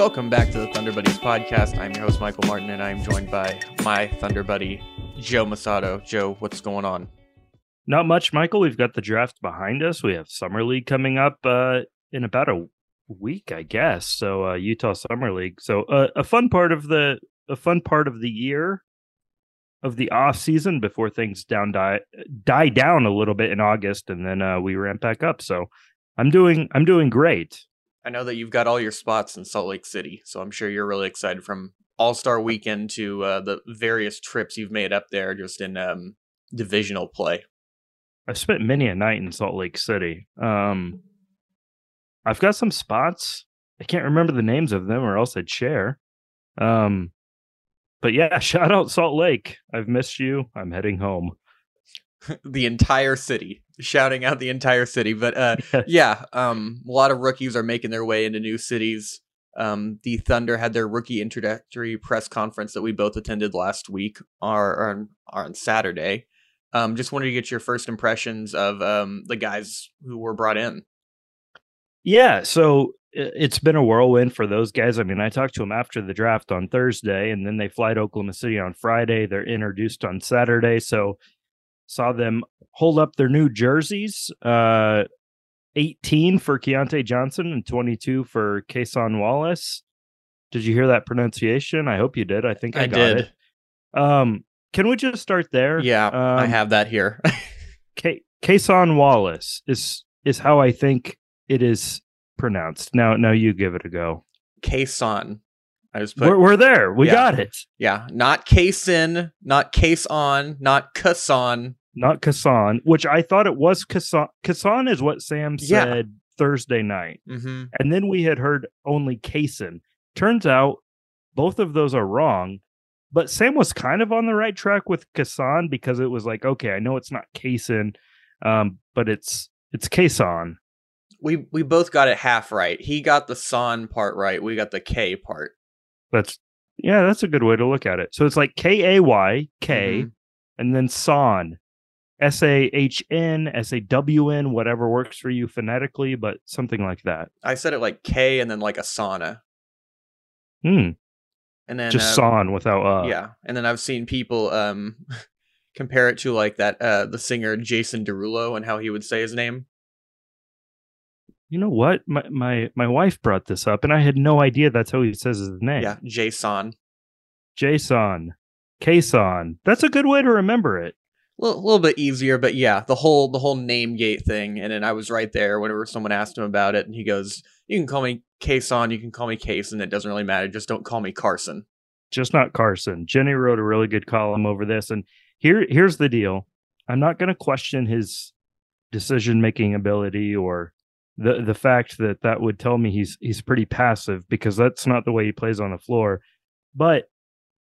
Welcome back to the Thunder Buddies podcast. I'm your host, Michael Martin, and I'm joined by my Thunder Buddy, Joe Mussatto. Joe, what's going on? Not much, Michael. We've got the draft behind us. We have Summer League coming up uh, in about a week, I guess. So uh, Utah Summer League. So uh, a fun part of the a fun part of the year of the off season before things down die die down a little bit in August, and then uh, we ramp back up. So I'm doing I'm doing great. I know that you've got all your spots in Salt Lake City, so I'm sure you're really excited from All Star Weekend to uh, the various trips you've made up there just in um, divisional play. I've spent many a night in Salt Lake City. Um, I've got some spots. I can't remember the names of them, or else I'd share. Um, but yeah, shout out Salt Lake. I've missed you. I'm heading home. the entire city, shouting out the entire city. But uh, yeah, um, a lot of rookies are making their way into new cities. Um, the Thunder had their rookie introductory press conference that we both attended last week, or, on, on Saturday. Um, just wanted to get your first impressions of um, the guys who were brought in. Yeah, so it's been a whirlwind for those guys. I mean, I talked to them after the draft on Thursday, and then they fly to Oklahoma City on Friday. They're introduced on Saturday, so saw them hold up their new jerseys. Uh, 18 for Keyontae Johnson and 22 for Cason Wallace. Did you hear that pronunciation? I hope you did. I think I, I did. It. Um, can we just start there? Yeah, um, I have that here. K- Cason Wallace is is how I think it is pronounced. Now, now you give it a go. Cason. I was put, we're, we're there. We yeah. got it. Yeah, not case in, not case on, not Kasan. Not Kasan, which I thought it was Kasan. Kasan is what Sam said yeah. Thursday night, mm-hmm. and then we had heard only Kason. Turns out both of those are wrong. But Sam was kind of on the right track with Kasan because it was like, okay, I know it's not Kason, um, but it's it's Kason we we both got it half right. He got the son part right. We got the K part. That's yeah, that's a good way to look at it. So it's like K A Y K, mm-hmm. and then son, S A H N, S A W N, whatever works for you phonetically, but something like that. I said it like K and then like a sauna. Hmm. And then just uh, son without uh. Yeah, and then I've seen people um compare it to like that uh the singer Jason Derulo and how he would say his name you know what? My my my wife brought this up, and I had no idea that's how he says his name. Yeah, Jason. Jason. Kason. That's a good way to remember it. A little, little, bit easier, but yeah, the whole the whole name gate thing. And then I was right there whenever someone asked him about it, and he goes, "You can call me Kason, you can call me Kason. It doesn't really matter. Just don't call me Carson." Just not Carson. Jenny wrote a really good column over this, and here here's the deal. I'm not going to question his decision making ability or the the fact that that would tell me he's he's pretty passive because that's not the way he plays on the floor. But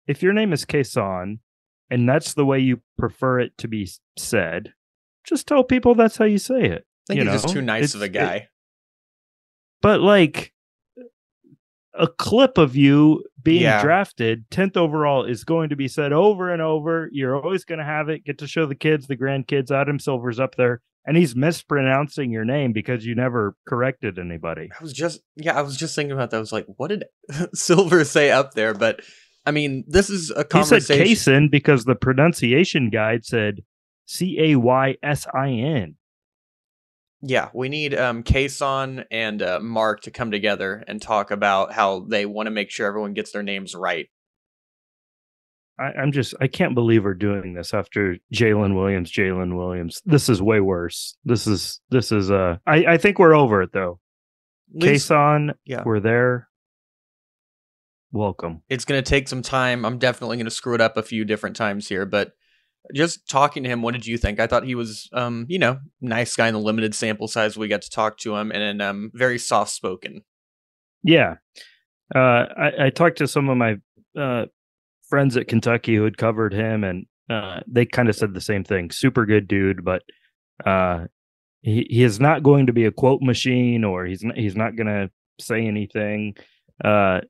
if your name is Kason and that's the way you prefer it to be said, just tell people that's how you say it. I think you know? just too nice it's, of a guy. It, but like a clip of you being yeah. drafted 10th overall is going to be said over and over. You're always going to have it. Get to show the kids, the grandkids. Adam Silver's up there and he's mispronouncing your name because you never corrected anybody. I was just yeah, I was just thinking about that. I was like, what did Silver say up there? But I mean, this is a conversation. He said Kaysin because the pronunciation guide said C A Y S I N. Yeah, we need um Cason and uh, Mark to come together and talk about how they want to make sure everyone gets their names right. I, am just I can't believe we're doing this after Jalen Williams, Jalen Williams. This is way worse. This is this is uh I, I think we're over it though. Cason, yeah. we're there. Welcome. It's gonna take some time. I'm definitely gonna screw it up a few different times here, but just talking to him, what did you think? I thought he was um, you know, nice guy in the limited sample size we got to talk to him and um very soft spoken. Yeah. Uh I, I talked to some of my uh friends at Kentucky who had covered him, and uh, they kind of said the same thing. Super good dude, but uh, he he is not going to be a quote machine, or he's not, he's not going to say anything uh,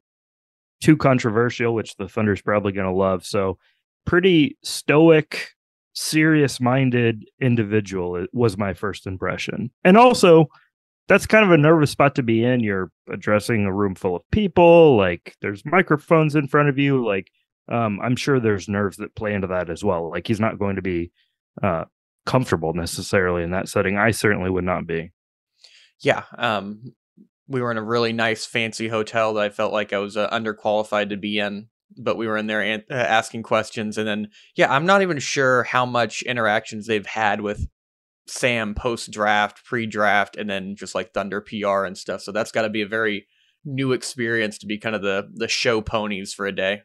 too controversial, which the Thunder's probably going to love. So, pretty stoic, serious minded individual was my first impression, and also that's kind of a nervous spot to be in. You're addressing a room full of people, like there's microphones in front of you. Like, um, I'm sure there's nerves that play into that as well. Like he's not going to be uh, comfortable necessarily in that setting. I certainly would not be. Yeah. Um, we were in a really nice, fancy hotel that I felt like I was uh, underqualified to be in. But we were in there an- uh, asking questions, and then yeah, I'm not even sure how much interactions they've had with Sam post draft, pre draft, and then just like Thunder PR and stuff. So that's got to be a very new experience to be kind of the the show ponies for a day.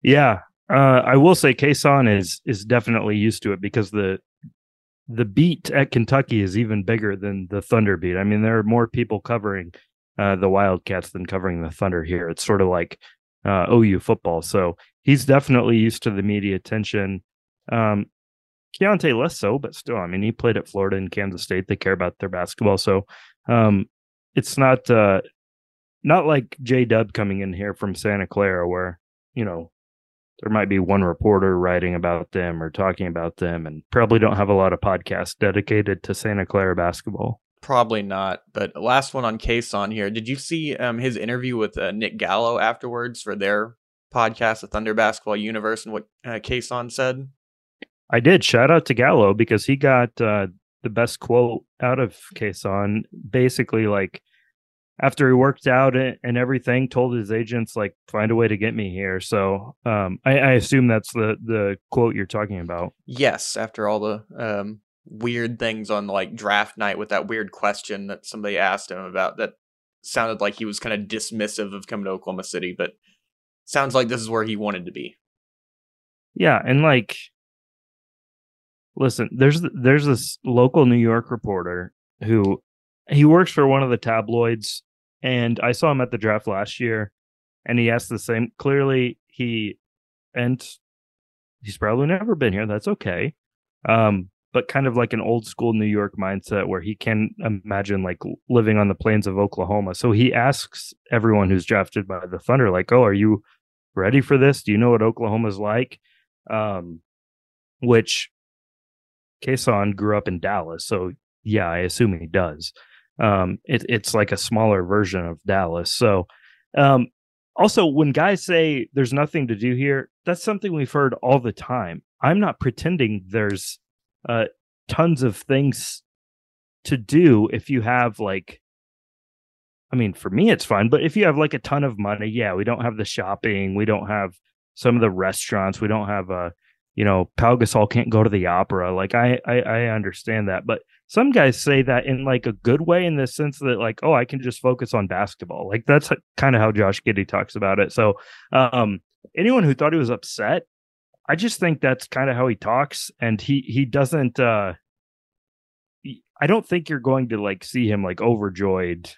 Yeah, uh, I will say Cason is is definitely used to it because the the beat at Kentucky is even bigger than the Thunder beat. I mean, there are more people covering uh, the Wildcats than covering the Thunder here. It's sort of like uh, OU football, so he's definitely used to the media attention. Um, Keyontae less so, but still, I mean, he played at Florida and Kansas State. They care about their basketball, so um, it's not uh, not like J Dub coming in here from Santa Clara, where you know there might be one reporter writing about them or talking about them, and probably don't have a lot of podcasts dedicated to Santa Clara basketball. Probably not. But last one on Cason here. Did you see um, his interview with uh, Nick Gallo afterwards for their podcast, the Thunder Basketball Universe, and what uh, Cason said? I did. Shout out to Gallo because he got uh, the best quote out of Cason. Basically, like after he worked out and everything, told his agents like find a way to get me here. So um, I, I, assume that's the the quote you're talking about. Yes, after all the um, weird things on like draft night with that weird question that somebody asked him about that sounded like he was kind of dismissive of coming to Oklahoma City, but sounds like this is where he wanted to be. Yeah, and like listen, there's there's this local New York reporter who he works for one of the tabloids, and I saw him at the draft last year, and he asked the same. Clearly, he and he's probably never been here. That's okay. Um, but kind of like an old school New York mindset where he can imagine like living on the plains of Oklahoma. So he asks everyone who's drafted by the Thunder, like, "Oh, are you ready for this? Do you know what Oklahoma's like?" Um, which Kason grew up in Dallas, so yeah, I assume he does. Um, it, it's like a smaller version of Dallas. So, um, also when guys say there's nothing to do here, that's something we've heard all the time. I'm not pretending there's uh, tons of things to do if you have like I mean, for me, it's fun. But if you have like a ton of money, yeah, we don't have the shopping, we don't have some of the restaurants, we don't have a you know, Pau Gasol can't go to the opera. Like I, I, I understand that, but some guys say that in like a good way, in the sense that like, oh, I can just focus on basketball. Like that's kind of how Josh Giddey talks about it. So, um, anyone who thought he was upset, I just think that's kind of how he talks, and he he doesn't. uh I don't think you're going to like see him like overjoyed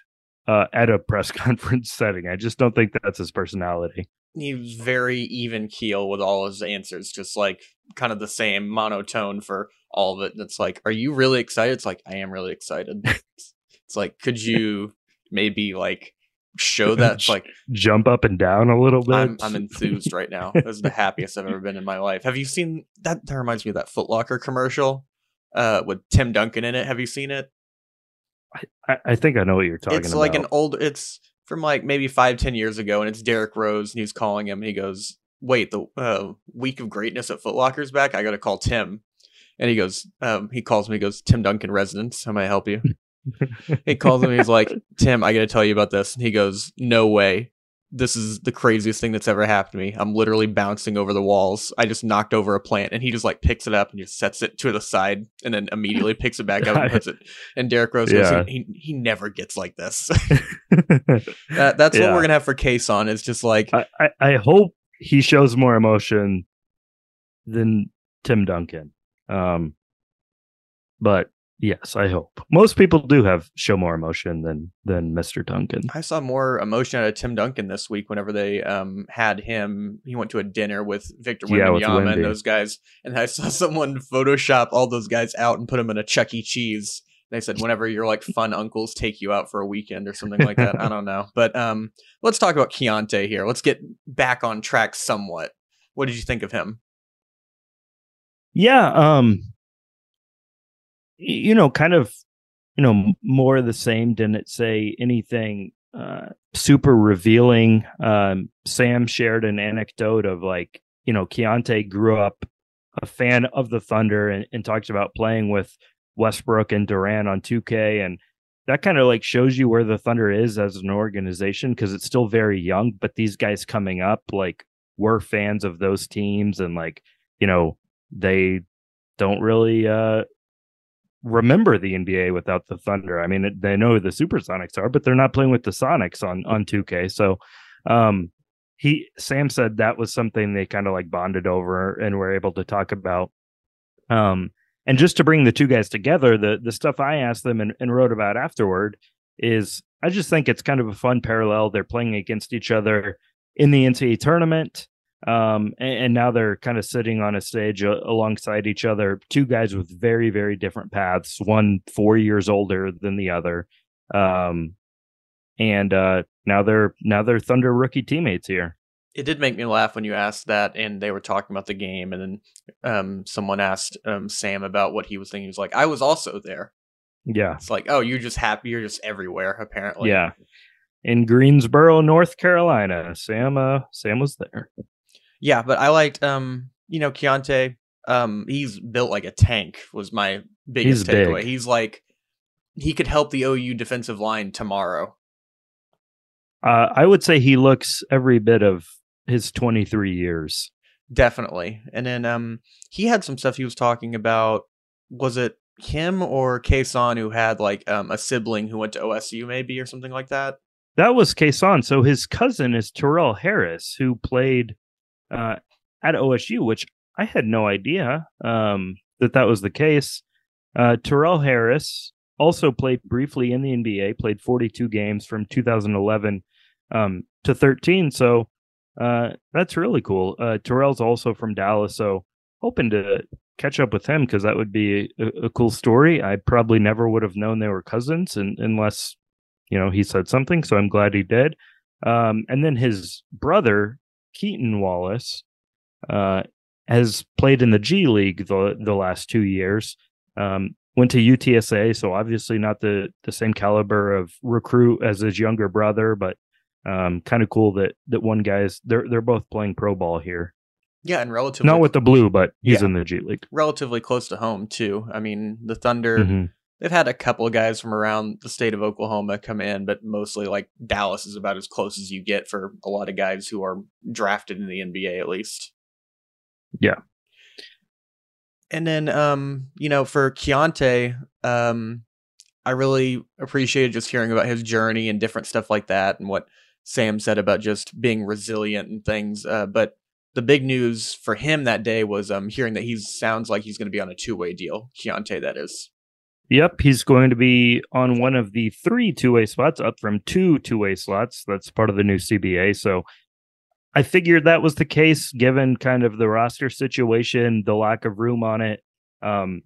uh, at a press conference setting. I just don't think that's his personality He's very even keel with all his answers, just like kind of the same monotone for all of it. It's like, are you really excited? It's like, I am really excited. it's like, could you maybe like show that? Like jump up and down a little bit. I'm, I'm enthused right now. This is the happiest I've ever been in my life. Have you seen that? That reminds me of that Footlocker commercial uh, with Tim Duncan in it. Have you seen it? I, I think I know what you're talking it's about. It's like an old. It's from like maybe five, ten years ago, and it's Derrick Rose, and he's calling him. And he goes, "Wait, the uh, week of greatness at Footlocker's back. I got to call Tim." And he goes, um, he calls me. He goes, "Tim Duncan, residence. How may I help you?" he calls him. He's like, "Tim, I got to tell you about this." And he goes, "No way this is the craziest thing that's ever happened to me. I'm literally bouncing over the walls. I just knocked over a plant and he just like picks it up and just sets it to the side and then immediately picks it back up and puts it. And Derrick Rose yeah. goes, he, he never gets like this. that, that's yeah. what we're going to have for Cason is just like. I, I, I, hope he shows more emotion than Tim Duncan. Um, but Yes, I hope. Most people do have show more emotion than than Mr. Duncan. I saw more emotion out of Tim Duncan this week whenever they um had him. He went to a dinner with Victor Wembanyama yeah, and those guys, and I saw someone Photoshop all those guys out and put them in a Chuck E. Cheese. They said whenever your like fun uncles take you out for a weekend or something like that. I don't know, but um, let's talk about Keyontae here. Let's get back on track somewhat. What did you think of him? Yeah, um, you know, kind of you know, more of the same. Didn't say anything uh, super revealing. Um, Sam shared an anecdote of like, you know, Keyontae grew up a fan of the Thunder and, and talked about playing with Westbrook and Durant on 2K. And that kind of like shows you where the Thunder is as an organization because it's still very young, but these guys coming up like were fans of those teams and like, you know, they don't really uh remember the NBA without the Thunder. I mean, they know who the Supersonics are, but they're not playing with the Sonics on on 2K. So, um, he Sam said that was something they kind of like bonded over and were able to talk about. Um, and just to bring the two guys together, the the stuff I asked them and, and wrote about afterward is I just think it's kind of a fun parallel. They're playing against each other in the NCAA tournament. Um, and, and, now they're kind of sitting on a stage uh, alongside each other. Two guys with very, very different paths. One four years older than the other, um, and uh, now they're now they're Thunder rookie teammates here. It did make me laugh when you asked that, and they were talking about the game, and then um, someone asked um, Sam about what he was thinking. He was like, "I was also there." Yeah, it's like, oh, you're just happy. You're just everywhere, apparently. Yeah, in Greensboro, North Carolina. Sam, uh, Sam was there. Yeah, but I liked um, you know, Keyontae. Um, he's built like a tank. Was my biggest he's takeaway. Big. He's like he could help the OU defensive line tomorrow. Uh, I would say he looks every bit of his 23 years. Definitely. And then um, he had some stuff he was talking about. Was it him or Kason who had like um, a sibling who went to OSU maybe or something like that? That was Kason. So his cousin is Terrell Harris, who played uh, at OSU, which I had no idea um, that that was the case. Uh, Terrell Harris also played briefly in the NBA, played 42 games from 2011 um, to 13. So uh, that's really cool. Uh, Terrell's also from Dallas, so hoping to catch up with him because that would be a, a, cool story. I probably never would have known they were cousins and, unless you know he said something. So I'm glad he did. Um, and then his brother Keaton Wallace uh, has played in the G League the the last two years. Um, went to UTSA, so obviously not the the same caliber of recruit as his younger brother, but um, kind of cool that that one guy's they're they're both playing pro ball here. Yeah, and relatively not with the blue, but he's yeah, in the G League. Relatively close to home too. I mean, the Thunder. Mm-hmm they've had a couple of guys from around the state of Oklahoma come in, but mostly like Dallas is about as close as you get for a lot of guys who are drafted in the NBA at least. Yeah. And then um, you know, for Keyontae, um, I really appreciated just hearing about his journey and different stuff like that and what Sam said about just being resilient and things. Uh, but the big news for him that day was um hearing that he sounds like he's going to be on a two way deal. Keyontae, that is. Yep, he's going to be on one of the three two way spots, up from two two way slots. That's part of the new CBA. So I figured that was the case given kind of the roster situation, the lack of room on it. Um,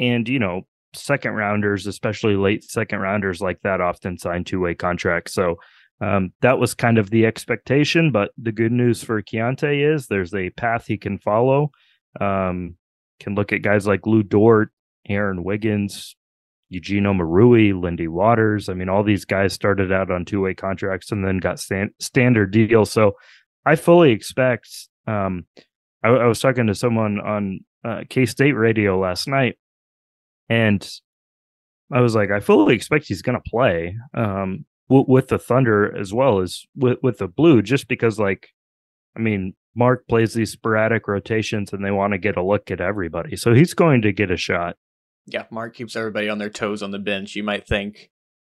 and, you know, second rounders, especially late second rounders like that, often sign two way contracts. So um, that was kind of the expectation. But the good news for Keyontae is there's a path he can follow. Um, can look at guys like Lou Dort Aaron Wiggins, Eugene Omoruyi, Lindy Waters. I mean, all these guys started out on two way contracts and then got stand- standard deals. So I fully expect. Um, I, I, was talking to someone on uh, K State radio last night, and I was like, I fully expect he's going to play um, w- with the Thunder as well as with, with the Blue, just because, like, I mean, Mark plays these sporadic rotations and they want to get a look at everybody. So he's going to get a shot. Yeah, Mark keeps everybody on their toes on the bench. You might think.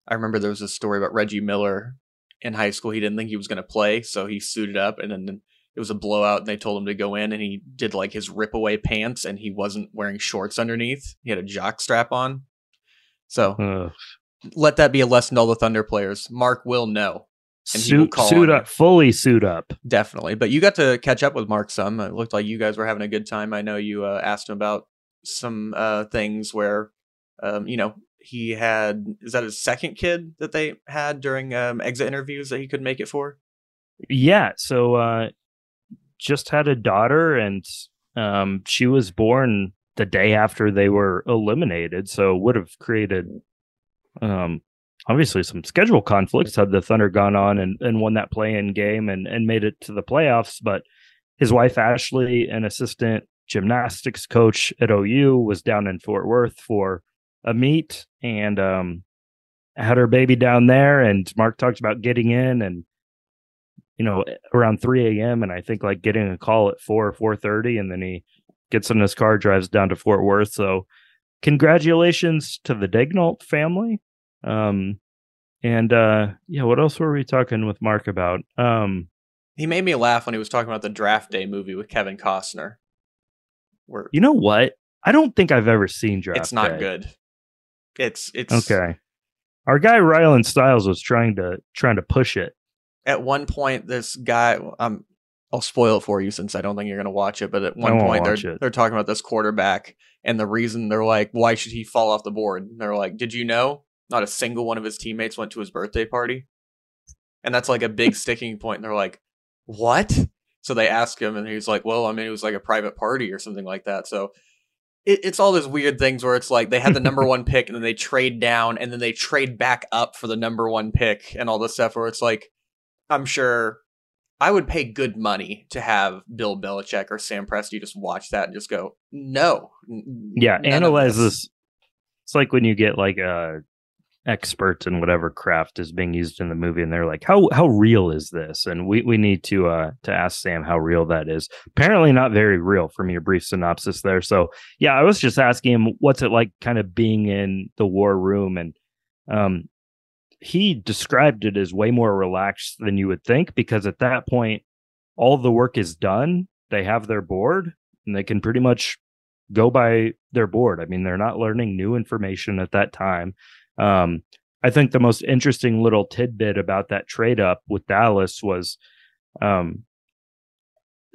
I remember there was a story about Reggie Miller in high school. He didn't think he was going to play, so he suited up, and then it was a blowout, and they told him to go in, and he did like his rip away pants, and he wasn't wearing shorts underneath. He had a jock strap on. So Ugh. let that be a lesson to all the Thunder players. Mark will know. And suit, suit up, fully suit up. Definitely. But you got to catch up with Mark some. It looked like you guys were having a good time. I know you uh, asked him about some uh, things where, um, you know, he had is that his second kid that they had during um, exit interviews that he could make it for? Yeah. So uh, just had a daughter, and um, she was born the day after they were eliminated. So would have created um, obviously some schedule conflicts had the Thunder gone on and, and won that play in game and, and made it to the playoffs. But his wife, Ashley, an assistant gymnastics coach at OU, was down in Fort Worth for a meet and um, had her baby down there. And Mark talked about getting in and, you know, around 3 a.m. And I think like getting a call at 4 or 4.30. And then he gets in his car, drives down to Fort Worth. So congratulations to the Daigneault family. Um, and uh, yeah, what else were we talking with Mark about? Um, he made me laugh when he was talking about the Draft Day movie with Kevin Costner. You know what? I don't think I've ever seen Draft. It's not Day. good. It's it's okay. Our guy Rylan Stiles was trying to trying to push it. At one point, this guy, um, I'll spoil it for you since I don't think you're going to watch it. But at one point, they're they're talking about this quarterback and the reason they're like, why should he fall off the board? And they're like, did you know not a single one of his teammates went to his birthday party? And that's like a big sticking point. And they're like, what? So they ask him, and he's like, well, I mean, it was like a private party or something like that. So it, it's all those weird things where it's like they had the number one pick and then they trade down and then they trade back up for the number one pick and all this stuff where it's like, I'm sure I would pay good money to have Bill Belichick or Sam Presti just watch that and just go, no. Yeah, analyze this. this. It's like when you get like a experts in whatever craft is being used in the movie and they're like how how real is this? And we we need to uh to ask sam how real that is. Apparently not very real from your brief synopsis there. So yeah i was just asking him what's it like kind of being in the war room and um he described it as way more relaxed than you would think because at that point all the work is done they have their board and they can pretty much go by their board. I mean they're not learning new information at that time um, I think the most interesting little tidbit about that trade up with Dallas was um,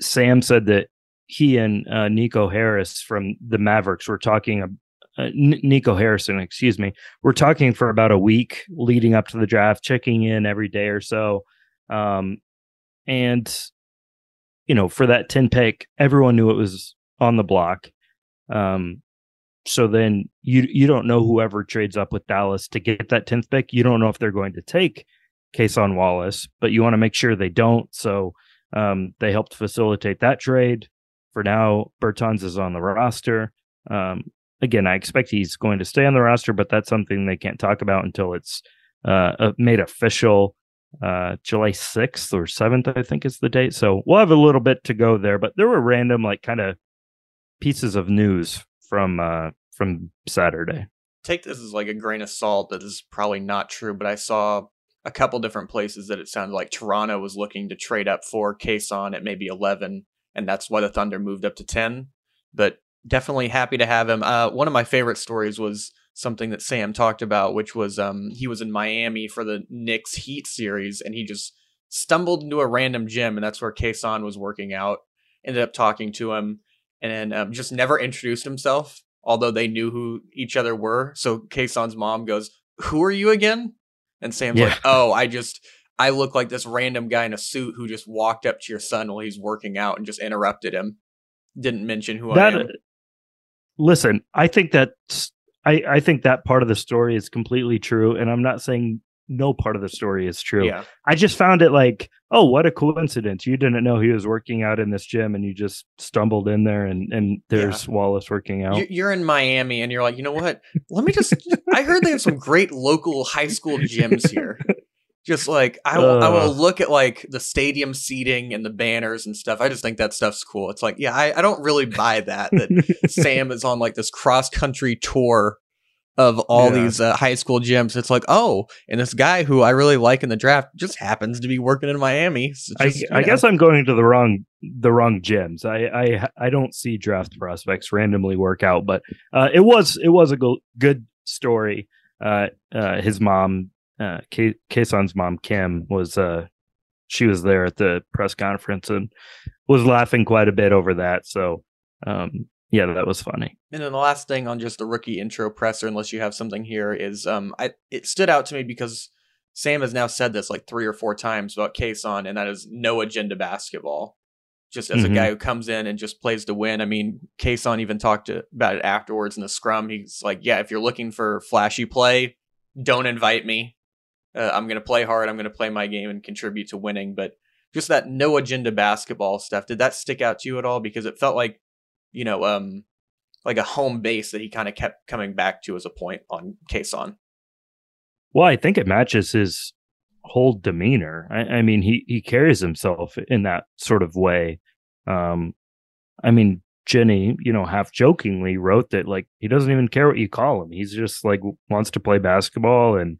Sam said that he and uh, Nico Harris from the Mavericks were talking. Uh, Nico Harrison, excuse me, we're talking for about a week leading up to the draft, checking in every day or so. Um, and you know, for that 10 pick, everyone knew it was on the block. Um, so then you you don't know whoever trades up with Dallas to get that 10th pick. You don't know if they're going to take Cason Wallace, but you want to make sure they don't. So um, they helped facilitate that trade. For now, Bertans is on the roster. Um, again, I expect he's going to stay on the roster, but that's something they can't talk about until it's uh, made official. Uh, July 6th or 7th, I think is the date. So we'll have a little bit to go there, but there were random, like, kind of pieces of news from uh from Saturday. Take this as like a grain of salt. That is probably not true, but I saw a couple different places that it sounded like Toronto was looking to trade up for Cason at maybe eleven, and that's why the Thunder moved up to ten. But definitely happy to have him. Uh, one of my favorite stories was something that Sam talked about, which was um, he was in Miami for the Knicks Heat series, and he just stumbled into a random gym, and that's where Cason was working out. Ended up talking to him, and um, just never introduced himself, although they knew who each other were. So Cason's mom goes, "Who are you again?" And Sam's yeah. like, "Oh, I just." I look like this random guy in a suit who just walked up to your son while he's working out and just interrupted him. Didn't mention who that, I am. Listen, I think that I, I think that part of the story is completely true, and I'm not saying no part of the story is true. Yeah. I just found it like, oh, what a coincidence. You didn't know he was working out in this gym and you just stumbled in there and, and there's yeah. Wallace working out. You're in Miami and you're like, you know what? Let me just, I heard they have some great local high school gyms here. Just like I will, uh, I will look at like the stadium seating and the banners and stuff. I just think that stuff's cool. It's like, yeah, I, I don't really buy that that Sam is on like this cross country tour of all yeah. these uh, high school gyms. It's like, oh, and this guy who I really like in the draft just happens to be working in Miami. So just, I, I guess I'm going to the wrong the wrong gyms. I I I don't see draft prospects randomly work out, but uh, it was it was a go- good story. Uh, uh, his mom, uh, K- Cason's mom, Kim, was uh, she was there at the press conference and was laughing quite a bit over that. So um, yeah, that was funny. And then the last thing on just the rookie intro presser, unless you have something here, is um, I it stood out to me because Sam has now said this like three or four times about Cason, and that is no agenda basketball. Just as mm-hmm. a guy who comes in and just plays to win. I mean, Cason even talked to, about it afterwards in the scrum. He's like, "Yeah, if you're looking for flashy play, don't invite me. Uh, I'm going to play hard. I'm going to play my game and contribute to winning. But just that no agenda basketball stuff, did that stick out to you at all? Because it felt like, you know, um, like a home base that he kind of kept coming back to as a point on Cason. Well, I think it matches his whole demeanor. I, I, mean, he he carries himself in that sort of way. Um, I mean, Jenny, you know, half jokingly wrote that like he doesn't even care what you call him. He's just like wants to play basketball and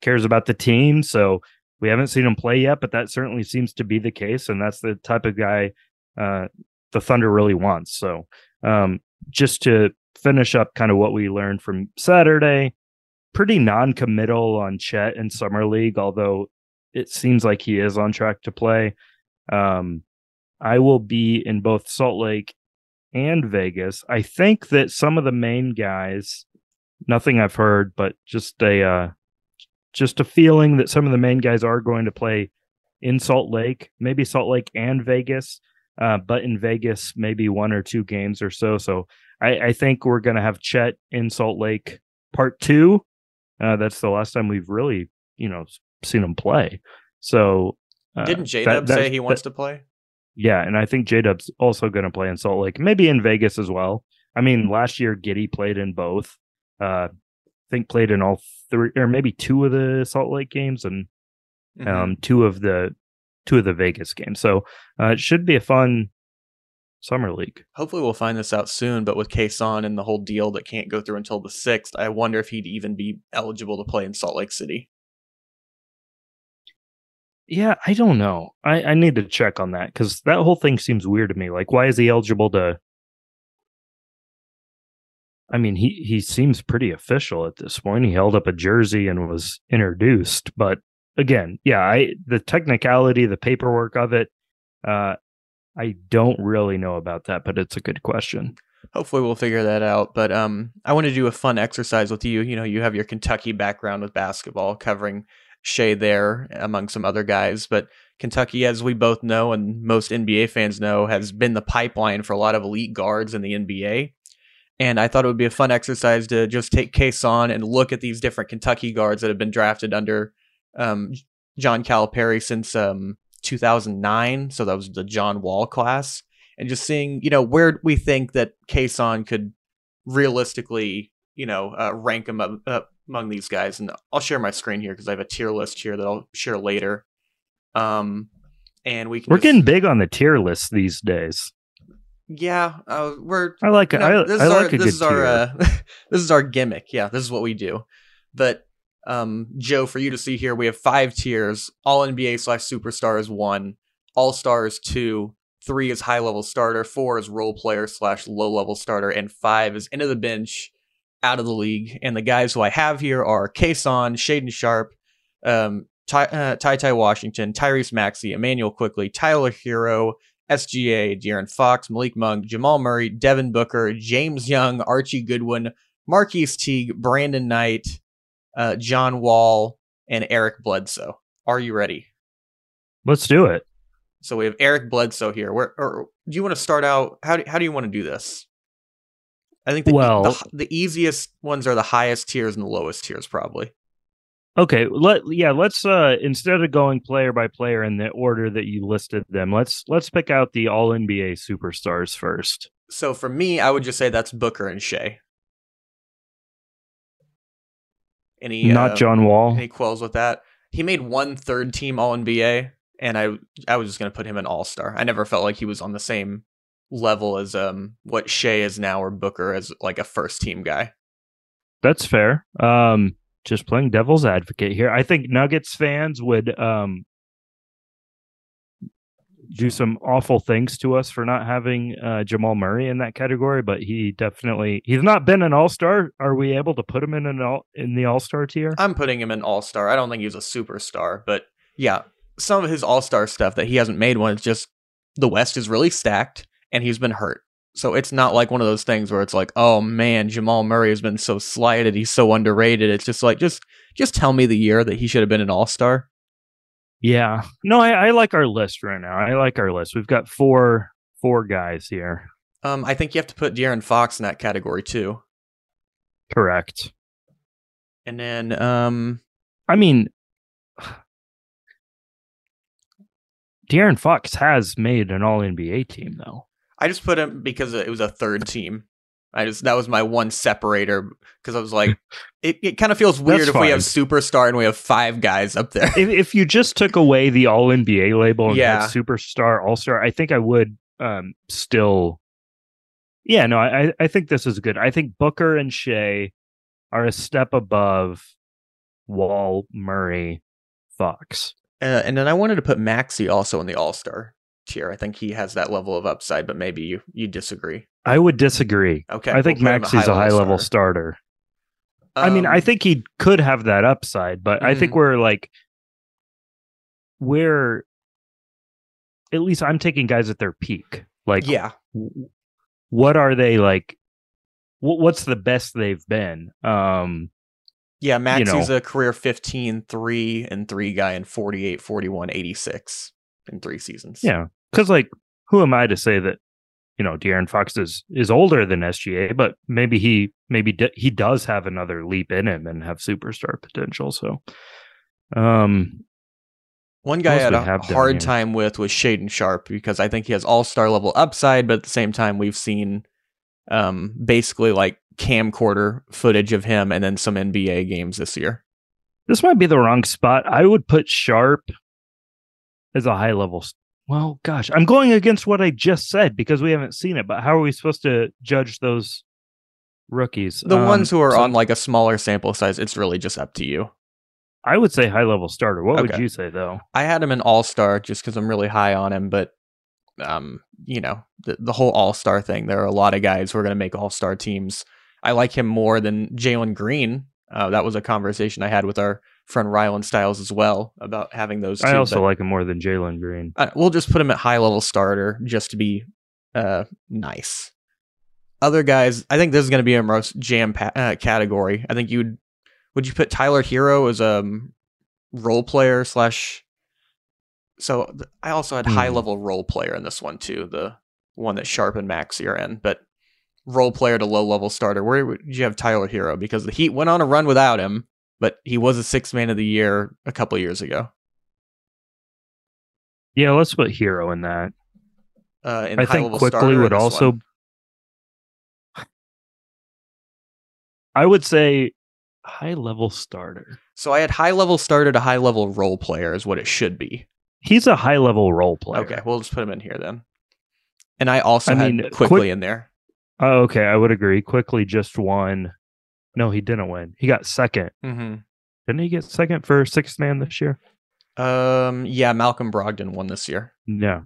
cares about the team. So we haven't seen him play yet, but that certainly seems to be the case, and that's the type of guy uh, the Thunder really wants. So um, just to finish up, kind of what we learned from Saturday, pretty non-committal on Chet in summer league, although it seems like he is on track to play. Um, I will be in both Salt Lake and Vegas. I think that some of the main guys, nothing I've heard, but just a uh, just a feeling that some of the main guys are going to play in Salt Lake, maybe Salt Lake and Vegas, uh, but in Vegas, maybe one or two games or so. So I, I think we're going to have Chet in Salt Lake part two. Uh, that's the last time we've really, you know, seen him play. So uh, didn't J Dub say he wants that, to play? Yeah, and I think J Dub's also going to play in Salt Lake, maybe in Vegas as well. I mean, last year Giddey played in both. Uh, think played in all three or maybe two of the Salt Lake games and mm-hmm. um, two of the two of the Vegas games. So uh, it should be a fun summer league. Hopefully, we'll find this out soon. But with Cason and the whole deal that can't go through until the sixth, I wonder if he'd even be eligible to play in Salt Lake City. Yeah, I don't know. I, I need to check on that because that whole thing seems weird to me. Like, why is he eligible to I mean, he he seems pretty official at this point. He held up a jersey and was introduced, but again, yeah, I the technicality, the paperwork of it, uh, I don't really know about that, but it's a good question. Hopefully, we'll figure that out. But um, I want to do a fun exercise with you. You know, you have your Kentucky background with basketball, covering Shai there among some other guys, but Kentucky, as we both know and most NBA fans know, has been the pipeline for a lot of elite guards in the NBA. And I thought it would be a fun exercise to just take Cason and look at these different Kentucky guards that have been drafted under um, John Calipari since um, 2009. So that was the John Wall class. And just seeing, you know, where we think that Kason could realistically, you know, uh, rank him up, up, among these guys. And I'll share my screen here because I have a tier list here that I'll share later. Um, and we can We're just... getting big on the tier list these days. Yeah, uh, we're. I like it. You know, I, I like a this is our uh, this is our gimmick. Yeah, this is what we do. But um, Joe, for you to see here, we have five tiers: All NBA slash Superstar is one, All Stars two, three is High Level Starter, four is Role Player slash Low Level Starter, and five is Into the Bench, out of the league. And the guys who I have here are Kason, Shaedon Sharpe, um, Ty, uh, Ty Washington, Tyrese Maxey, Immanuel Quickley, Tyler Herro, SGA, De'Aaron Fox, Malik Monk, Jamal Murray, Devin Booker, James Young, Archie Goodwin, Marquis Teague, Brandon Knight, uh, John Wall, and Eric Bledsoe. Are you ready? Let's do it. So we have Eric Bledsoe here. Where or do you want to start out? How do, how do you want to do this? I think the, well, the, the easiest ones are the highest tiers and the lowest tiers, probably. Okay, let yeah, let's uh instead of going player by player in the order that you listed them, let's let's pick out the all NBA superstars first. So for me, I would just say that's Booker and Shai. Any not uh, John Wall? Any qualls with that? He made one third team All NBA, and I I was just gonna put him in All Star. I never felt like he was on the same level as um what Shai is now or Booker as like a first team guy. That's fair. Um just playing devil's advocate here. I think Nuggets fans would um, do some awful things to us for not having uh, Jamal Murray in that category, but he definitely he's not been an All Star. Are we able to put him in an all in the All Star tier? I'm putting him in All Star. I don't think he's a superstar, but yeah, some of his All Star stuff that he hasn't made one It's just the West is really stacked and he's been hurt. So it's not like one of those things where it's like, oh man, Jamal Murray has been so slighted, he's so underrated. It's just like just just tell me the year that he should have been an all star. Yeah. No, I, I like our list right now. I like our list. We've got four four guys here. Um, I think you have to put De'Aaron Fox in that category too. Correct. And then, um, I mean, De'Aaron Fox has made an All NBA team, though. I just put him because it was a third team. I just that was my one separator because I was like, it, it kind of feels weird That's if we have superstar and we have five guys up there. if, if you just took away the All NBA label and Yeah. Superstar, All Star, I think I would um, still. Yeah, no, I I think this is good. I think Booker and Shai are a step above Wall, Murray, Fox. Uh, and then I wanted to put Maxey also in the All Star tier. I think he has that level of upside, but maybe you you disagree. I would disagree. Okay, I think we'll put Maxey's a high level starter. starter. I mean, I Um, think he could have that upside, but I think Mhm. we're like, we're at least I'm taking guys at their peak. Like, yeah, what are they like? What's the best they've been? Um, yeah. Maxey's know. a career 15, 3 and 3 guy in 48, 41, 86 in three seasons. yeah, because like, who am I to say that you know De'Aaron Fox is is older than SGA, but maybe he maybe d- he does have another leap in him and have superstar potential. So, um, One guy I had a hard time with was Shaedon Sharpe because I think he has all star level upside, but at the same time, we've seen um, basically like camcorder footage of him and then some NBA games this year. This might be the wrong spot. I would put Sharp as a high level. Well, gosh, I'm going against what I just said because we haven't seen it. But how are we supposed to judge those rookies? The Um, ones who are so on like a smaller sample size, it's really just up to you. I would say high level starter. What would you say though? I had him an all star just because I'm really high on him, but um, you know, the, the whole all star thing, there are a lot of guys who are going to make all star teams. I like him more than Jalen Green. Uh, that was a conversation I had with our friend Rylan Stiles as well about having those two. I also but, like him more than Jalen Green. uh, we'll just put him at high level starter just to be uh, nice. Other guys, I think this is going to be a most jam pa- uh, category. I think you'd would you put Tyler Herro as a um, role player slash. So th- I also had high Hmm. level role player in this one too, the one that Sharpe and Maxey are in, but role player to low level starter. Where would you have Tyler Herro? Because the Heat went on a run without him, but he was a six man of the year a couple years ago. Yeah, let's put Herro in that. Uh, in I think Quickley would also. one? I would say high level starter. So I had high level starter to high level role player is what it should be. He's a high level role player. Okay, we'll just put him in here then. And I also I had mean, Quickley quick- in there. Oh, okay, I would agree. Quickley just won. No, he didn't win. He got second. Mm-hmm. Didn't he get second for sixth man this year? Um, yeah, Malcolm Brogdon won this year. Yeah.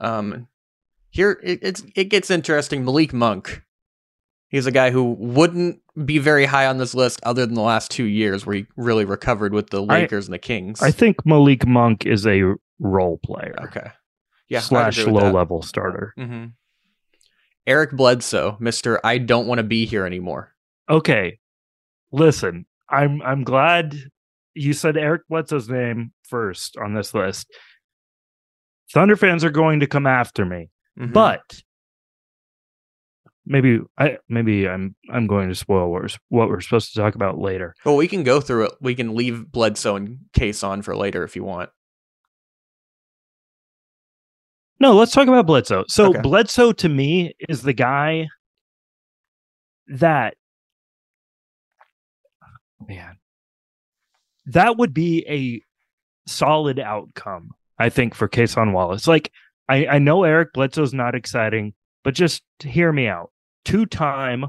Um, here it, it's it gets interesting. Malik Monk, he's a guy who wouldn't be very high on this list other than the last two years where he really recovered with the Lakers and the Kings. I think Malik Monk is a role player okay, yeah, slash low that. level starter. Mm-hmm. Eric Bledsoe, Mister, I don't want to be here anymore. Okay, listen, I'm I'm glad you said Eric Bledsoe's name first on this list. Thunder fans are going to come after me, Mhm. but maybe I maybe I'm I'm going to spoil what we're, what we're supposed to talk about later. Well, we can go through it. We can leave Bledsoe and Cason for later if you want. No, let's talk about Bledsoe. So Okay. Bledsoe to me is the guy that man that would be a solid outcome, I think, for Cason Wallace. Like I, I know Eric Bledsoe's not exciting, but just hear me out. Two time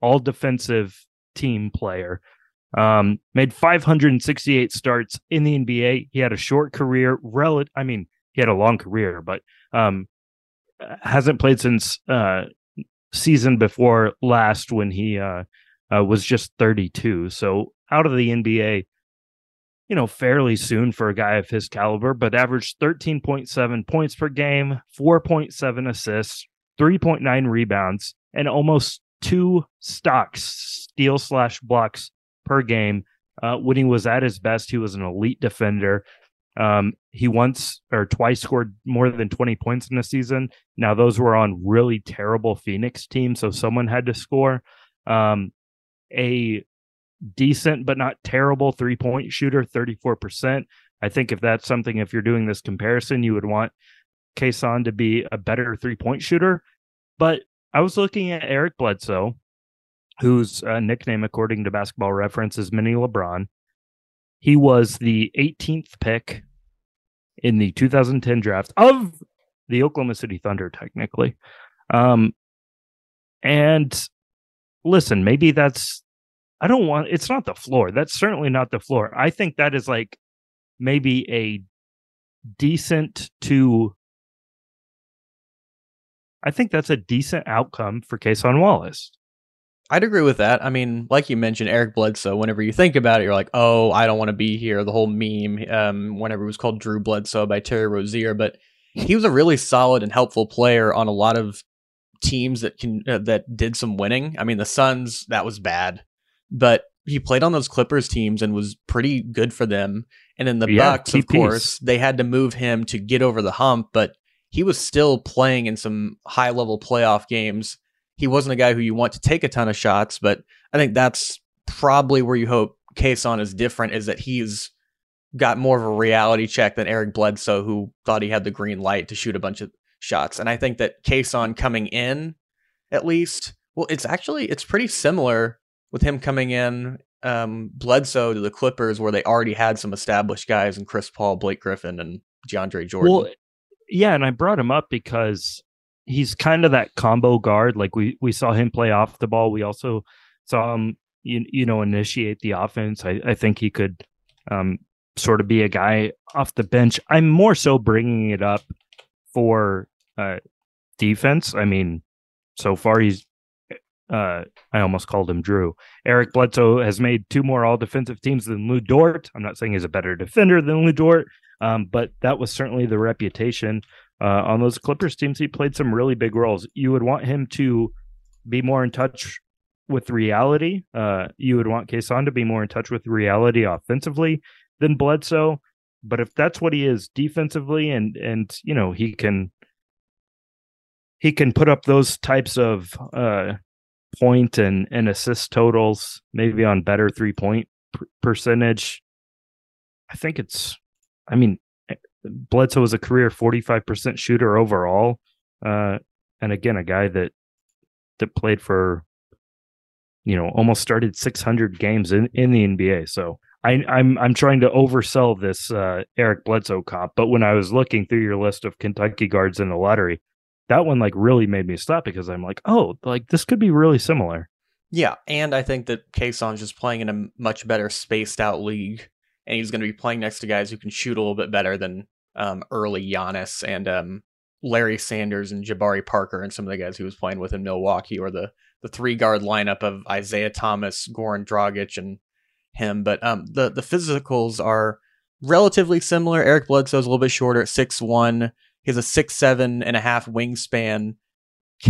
all defensive team player. Um, made 568 starts in the NBA. He had a short career, rel- I mean, he had a long career, but um, hasn't played since uh, season before last when he uh, uh, was just 32. So out of the NBA, you know, fairly soon for a guy of his caliber, but averaged 13.7 points per game, 4.7 assists, 3.9 rebounds, and almost two stocks, steal slash blocks per game. Uh, when he was at his best, he was an elite defender. Um, he once or twice scored more than 20 points in a season. Now, those were on really terrible Phoenix teams, so someone had to score. Um, a decent but not terrible three point shooter, 34%. I think if that's something, if you're doing this comparison, you would want Cason to be a better three point shooter. But I was looking at Eric Bledsoe, whose uh, nickname, according to basketball reference, is Mini LeBron. He was the 18th pick in the 2010 draft of the Oklahoma City Thunder, technically. Um, and listen, maybe that's, I don't want, it's not the floor. That's certainly not the floor. I think that is like maybe a decent to I think that's a decent outcome for Cason Wallace. I'd agree with that. I mean, like you mentioned, Eric Bledsoe, whenever you think about it, you're like, oh, I don't want to be here. The whole meme, um, whenever it was called Drew Bledsoe by Terry Rozier, but he was a really solid and helpful player on a lot of teams that can uh, that did some winning. I mean, the Suns that was bad, but he played on those Clippers teams and was pretty good for them. And in the yeah, Bucks, of course, they had to move him to get over the hump, but he was still playing in some high level playoff games. He wasn't a guy who you want to take a ton of shots, but I think that's probably where you hope Cason is different is that he's got more of a reality check than Eric Bledsoe, who thought he had the green light to shoot a bunch of shots. And I think that Cason coming in, at least, well, it's actually it's pretty similar with him coming in um, Bledsoe to the Clippers, where they already had some established guys and Chris Paul, Blake Griffin, and DeAndre Jordan. Well, yeah, and I brought him up because he's kind of that combo guard. Like we we saw him play off the ball. We also saw him, you, you know, initiate the offense. I, I think he could um, sort of be a guy off the bench. I'm more so bringing it up for uh, defense. I mean, so far he's uh, I almost called him Drew. Eric Bledsoe has made two more all defensive teams than Lu Dort. I'm not saying he's a better defender than Lu Dort, um, but that was certainly the reputation. Uh, on those Clippers teams, he played some really big roles. You would want him to be more in touch with reality. Uh, you would want Cason to be more in touch with reality offensively than Bledsoe. But if that's what he is defensively, and and you know he can he can put up those types of uh, point and and assist totals, maybe on better three point p- percentage. I think it's I mean, eh, Bledsoe was a career 45% shooter overall. Uh, and again, a guy that that played for, you know, almost started 600 games in, in the NBA. So I, am I'm, I'm trying to oversell this uh, Eric Bledsoe comp, but when I was looking through your list of Kentucky guards in the lottery, that one like really made me stop because I'm like, oh, like this could be really similar. Yeah, and I think that Cason's just playing in a much better spaced out league and he's going to be playing next to guys who can shoot a little bit better than um, early Giannis and um, Larry Sanders and Jabari Parker and some of the guys he was playing with in Milwaukee, or the the three guard lineup of Isaiah Thomas, Goran Dragic, and him. But um, the the physicals are relatively similar. Eric Bledsoe's a little bit shorter at six one. He has a six seven and a half wingspan.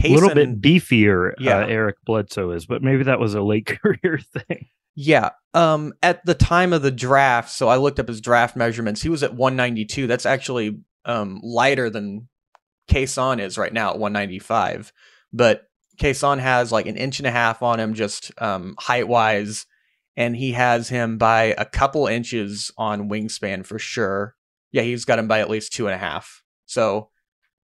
a little bit beefier, uh, yeah. Uh, Eric Bledsoe is, but maybe that was a late career thing. Yeah. Um, at the time of the draft, so I looked up his draft measurements. He was at 192. That's actually um lighter than Cason is right now at 195. But Cason has like an inch and a half on him, just um, height wise, and he has him by a couple inches on wingspan for sure. Yeah, he's got him by at least two and a half. So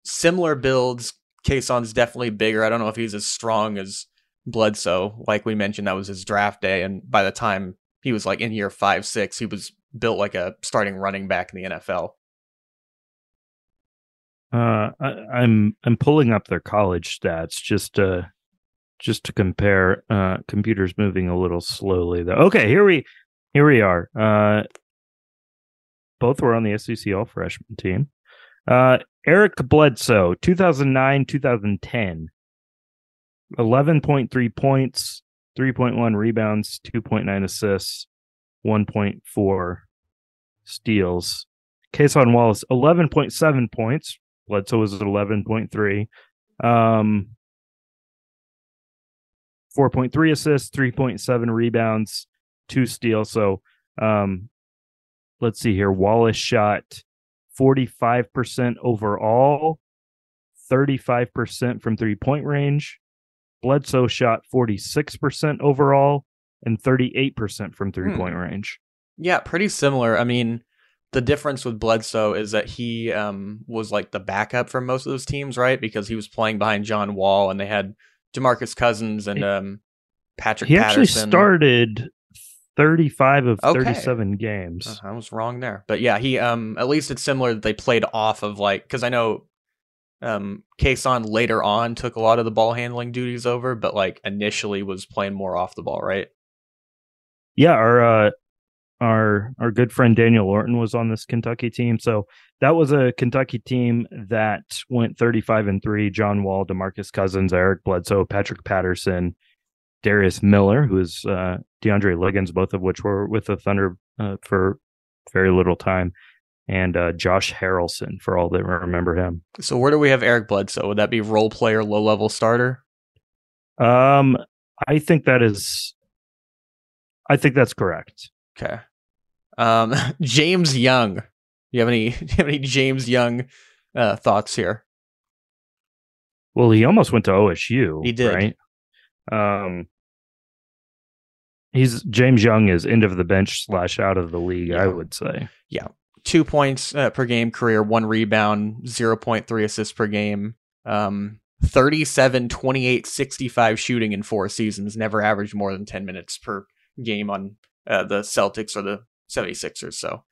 similar builds. Cason's definitely bigger. I don't know if he's as strong as Bledsoe, like we mentioned, that was his draft day, and by the time he was like in year five, six, he was built like a starting running back in the NFL. Uh, I, am I'm, I'm pulling up their college stats just to just to compare. Uh, computers moving a little slowly though. Okay, here we here we are. Uh, both were on the SEC All Freshman team. Uh, Eric Bledsoe, 2009, 2010. 11.3 points, 3.1 rebounds, 2.9 assists, 1.4 steals. Cason Wallace, 11.7 points. Bledsoe was at 11.3. Um, 4.3 assists, 3.7 rebounds, two steals. So um, let's see here. Wallace shot 45% overall, 35% from three point range, Bledsoe shot 46% overall, and 38% from three point hmm. range. Yeah, pretty similar. I mean, the difference with Bledsoe is that he um, was like the backup for most of those teams, right? Because he was playing behind John Wall and they had DeMarcus Cousins and um, Patrick he Patterson. actually started 35 of okay. 37 games. Uh, I was wrong there. But yeah, he um at least it's similar that they played off of like cuz I know um Cason later on took a lot of the ball handling duties over, but like initially was playing more off the ball, right? Yeah, our uh our our good friend Daniel Orton was on this Kentucky team. So that was a Kentucky team that went 35 and 3. John Wall, DeMarcus Cousins, Eric Bledsoe, Patrick Patterson, Darius Miller, who is uh, DeAndre Liggins, both of which were with the Thunder uh, for very little time, and uh, Josh Harrelson for all that remember him. So where do we have Eric Bledsoe? Would that be role player, low level starter? Um, I think that is. I think that's correct. Okay. Um, James Young. Do you have any? Do you have any James Young uh, thoughts here? Well, he almost went to OSU. He did, right? Um, he's James Young is end of the bench slash out of the league. Yeah. I would say. Yeah, two points uh, per game career, one rebound, zero point three assists per game. Um, 37, 28, 65 shooting in four seasons. Never averaged more than 10 minutes per game on uh, the Celtics or the 76ers. So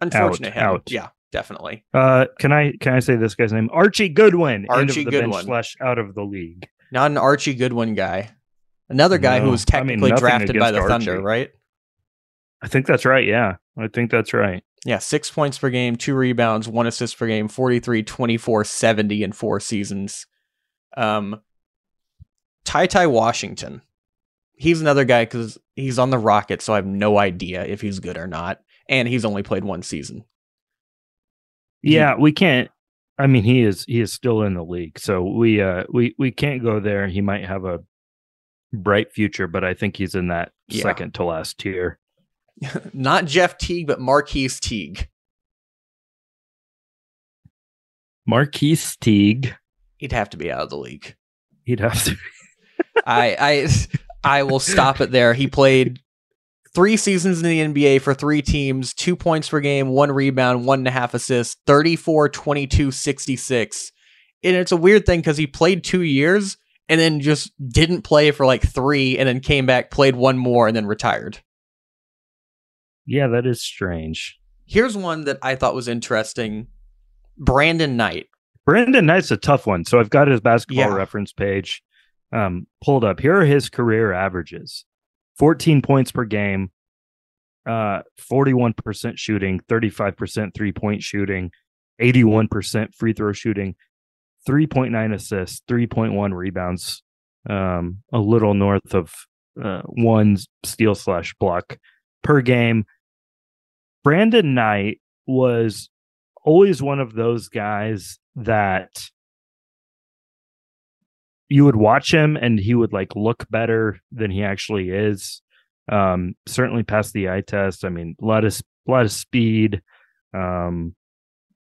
unfortunate out, out. Yeah, definitely. Uh, can I can I say this guy's name? Archie Goodwin. Archie Goodwin slash out of the league. Not an Archie Goodwin guy. Another guy no, who was technically I mean, drafted by the Archie. Thunder, right? I think that's right. Yeah. I think that's right. Yeah. Six points per game, two rebounds, one assist per game, 43, 24, 70 in four seasons. Um, Ty Ty Washington. He's another guy because he's on the Rockets, so I have no idea if he's good or not. And he's only played one season. Yeah, he, we can't. I mean, he is he is still in the league, so we uh we we can't go there. He might have a bright future, but I think he's in that yeah. second to last tier. Not Jeff Teague, but Marquis Teague. Marquis Teague. He'd have to be out of the league. He'd have to. I I I will stop it there. He played three seasons in the NBA for three teams, two points per game, one rebound, one and a half assists, 34, 22, 66. And it's a weird thing because he played two years, and then just didn't play for like three and then came back, played one more, and then retired. Yeah, that is strange. Here's one that I thought was interesting Brandon Knight. Brandon Knight's a tough one. So I've got his basketball yeah. reference page um, pulled up. Here are his career averages 14 points per game, uh, 41% shooting, 35% three point shooting, 81% free throw shooting, 3.9 assists, 3.1 rebounds, um, a little north of uh, one steal slash block per game. Brandon Knight was always one of those guys that you would watch him and he would like look better than he actually is. Um, certainly passed the eye test. I mean, a lot of a lot of speed. Um,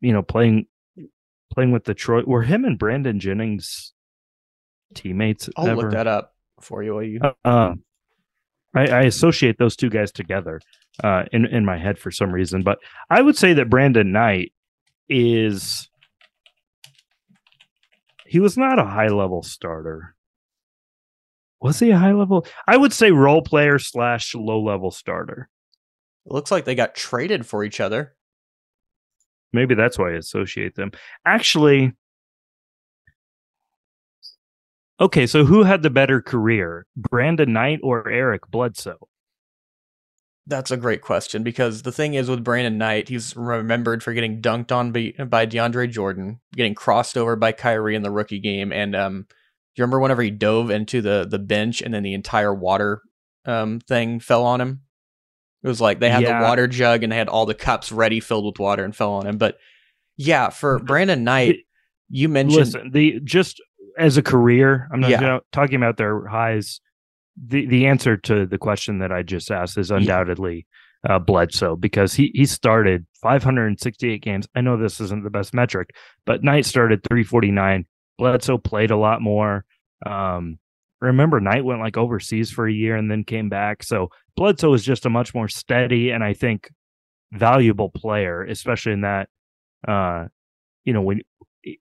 you know, playing playing with Detroit. Were him and Brandon Jennings teammates? I'll ever? look that up for you. you... Uh, um, I, I, associate those two guys together uh, in in my head for some reason, but I would say that Brandon Knight is he was not a high level starter. Was he a high level? I would say role player slash low level starter. It looks like they got traded for each other. Maybe that's why I associate them. Actually, okay, so who had the better career, Brandon Knight or Eric Bledsoe? That's a great question because the thing is with Brandon Knight, he's remembered for getting dunked on by, by DeAndre Jordan, getting crossed over by Kyrie in the rookie game, and um, do you remember whenever he dove into the the bench and then the entire water um thing fell on him? It was like they had yeah. the water jug and they had all the cups ready filled with water and fell on him. But yeah, for Brandon Knight, you mentioned Listen, the just as a career, I'm not yeah. talking about their highs. The the answer to the question that I just asked is undoubtedly yeah. uh, Bledsoe because he he started 568 games. I know this isn't the best metric, but Knight started 349. Bledsoe played a lot more. Um, Remember, Knight went like overseas for a year and then came back. So Bledsoe is just a much more steady and I think valuable player, especially in that, uh, you know, when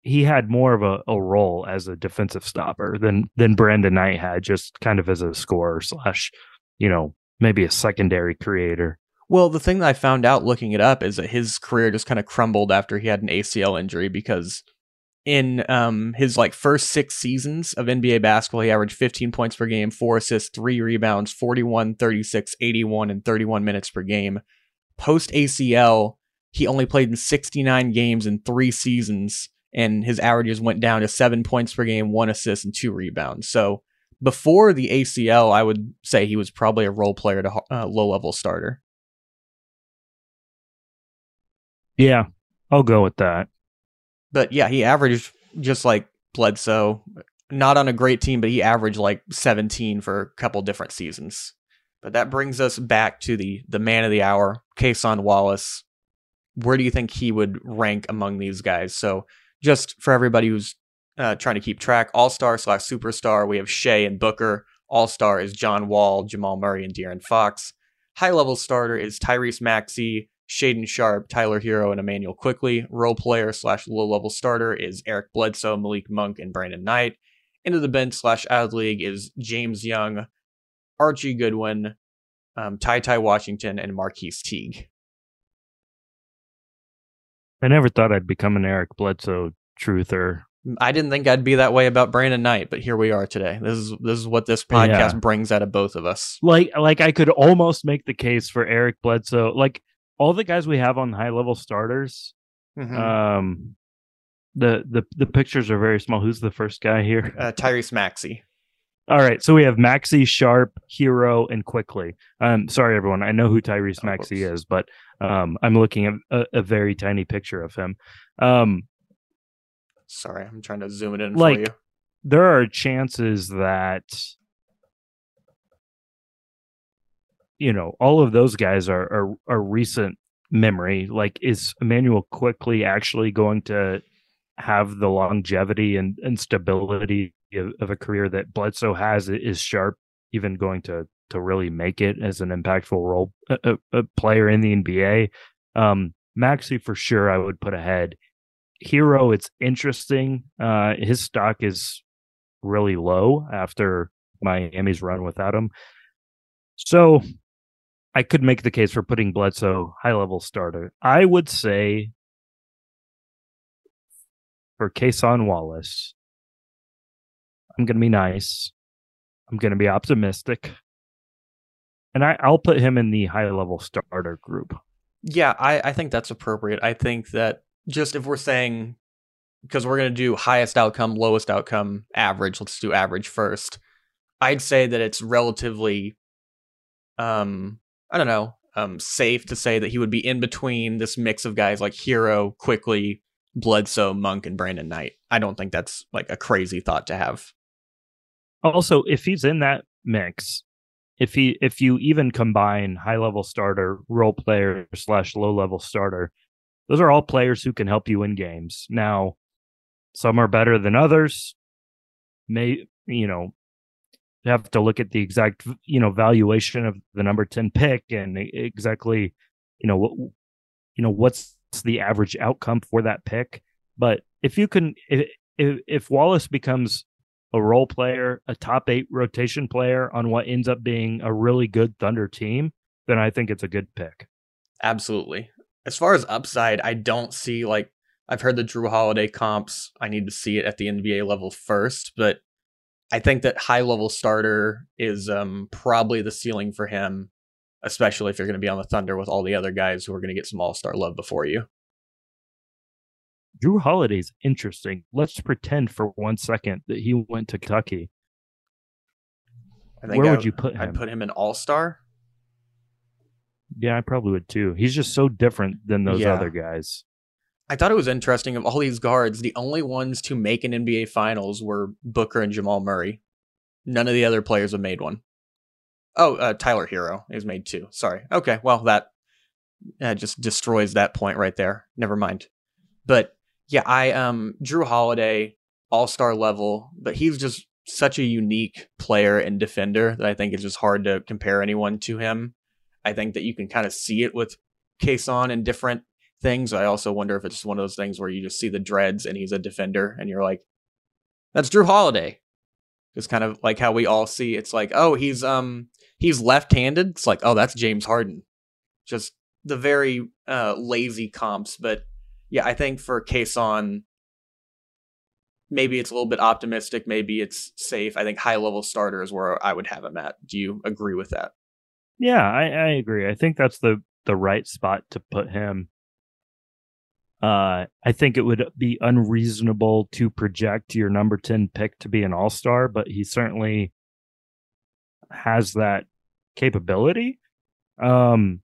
he had more of a, a role as a defensive stopper than than Brandon Knight had, just kind of as a scorer slash, you know, maybe a secondary creator. Well, the thing that I found out looking it up is that his career just kind of crumbled after he had an ACL injury because in um, his like first six seasons of NBA basketball, he averaged 15 points per game, four assists, three rebounds, 41, 36, 81, and 31 minutes per game. Post ACL, he only played in 69 games in three seasons, and his averages went down to seven points per game, one assist, and two rebounds. So before the ACL, I would say he was probably a role player to uh, low level starter. Yeah, I'll go with that. But yeah, he averaged just like Bledsoe, not on a great team, but he averaged like 17 for a couple different seasons. But that brings us back to the the man of the hour, Cason Wallace. Where do you think he would rank among these guys? So just for everybody who's uh, trying to keep track, All Star slash Superstar, we have Shai and Booker. All Star is John Wall, Jamal Murray, and De'Aaron Fox. High level starter is Tyrese Maxey, Shaedon Sharpe, Tyler Herro, and Immanuel Quickley. Role player slash low level starter is Eric Bledsoe, Malik Monk, and Brandon Knight. Into the bench slash out league is James Young, Archie Goodwin, um, Ty Ty Washington, and Marquis Teague. I never thought I'd become an Eric Bledsoe truther. I didn't think I'd be that way about Brandon Knight, but here we are today. This is this is what this podcast yeah. brings out of both of us. Like like I could almost make the case for Eric Bledsoe. Like all the guys we have on high level starters, mm-hmm. um, the the the pictures are very small. Who's the first guy here? Uh, Tyrese Maxey. All right, so we have Maxey, Sharpe, Herro, and Quickley. Um, sorry everyone, I know who Tyrese Maxey is, but um, I'm looking at a, a, very tiny picture of him. Um, sorry, I'm trying to zoom it in like, for you. There are chances that you know, all of those guys are are, are recent memory. Like, is Immanuel Quickley actually going to have the longevity and, and stability of, of, a career that Bledsoe has? Is Sharpe even going to to really make it as an impactful role a, a player in the NBA? Um, Maxey for sure, I would put ahead. Herro, it's interesting. Uh, his stock is really low after Miami's run without him. So I could make the case for putting Bledsoe high level starter. I would say for Cason Wallace, I'm going to be nice. I'm going to be optimistic. And I, I'll put him in the high level starter group. Yeah, I, I think that's appropriate. I think that just if we're saying, because we're going to do highest outcome, lowest outcome, average, let's do average first. I'd say that it's relatively um I don't know, um, safe to say that he would be in between this mix of guys like Herro, Quickley, Bledsoe, Monk, and Brandon Knight. I don't think that's like a crazy thought to have. Also, if he's in that mix, if he if you even combine high level starter, role player slash low level starter, those are all players who can help you in games. Now, some are better than others. May you know have to look at the exact you know valuation of the number 10 pick and exactly you know what you know what's the average outcome for that pick. But if you can if, if Wallace becomes a role player a top 8 rotation player on what ends up being a really good Thunder team then I think it's a good pick. Absolutely. As far as upside I don't see like I've heard the Jrue Holiday comps. I need to see it at the NBA level first but I think that high level starter is um, probably the ceiling for him, especially if you're going to be on the Thunder with all the other guys who are going to get some All Star love before you. Jrue Holiday's interesting. Let's pretend for one second that he went to Kentucky. Where I, would you put him? I'd put him in All Star. Yeah, I probably would too. He's just so different than those yeah. other guys. I thought it was interesting of all these guards, the only ones to make an NBA finals were Booker and Jamal Murray. None of the other players have made one. Oh, uh, Tyler Herro is made two. Sorry. Okay, well that uh, just destroys that point right there. Never mind. But yeah, I um Jrue Holiday all star level, but he's just such a unique player and defender that I think it's just hard to compare anyone to him. I think that you can kind of see it with Cason in different things. I also wonder if it's one of those things where you just see the dreads and he's a defender and you're like, that's Jrue Holiday. It's kind of like how we all see it's like, oh, he's um he's left-handed. It's like, oh, that's James Harden. Just the very uh lazy comps. But yeah, I think for Cason, maybe it's a little bit optimistic, maybe it's safe. I think high level starter is where I would have him at. Do you agree with that? Yeah, I, I agree. I think that's the the right spot to put him. Uh, I think it would be unreasonable to project your number 10 pick to be an all star, but he certainly has that capability. Um,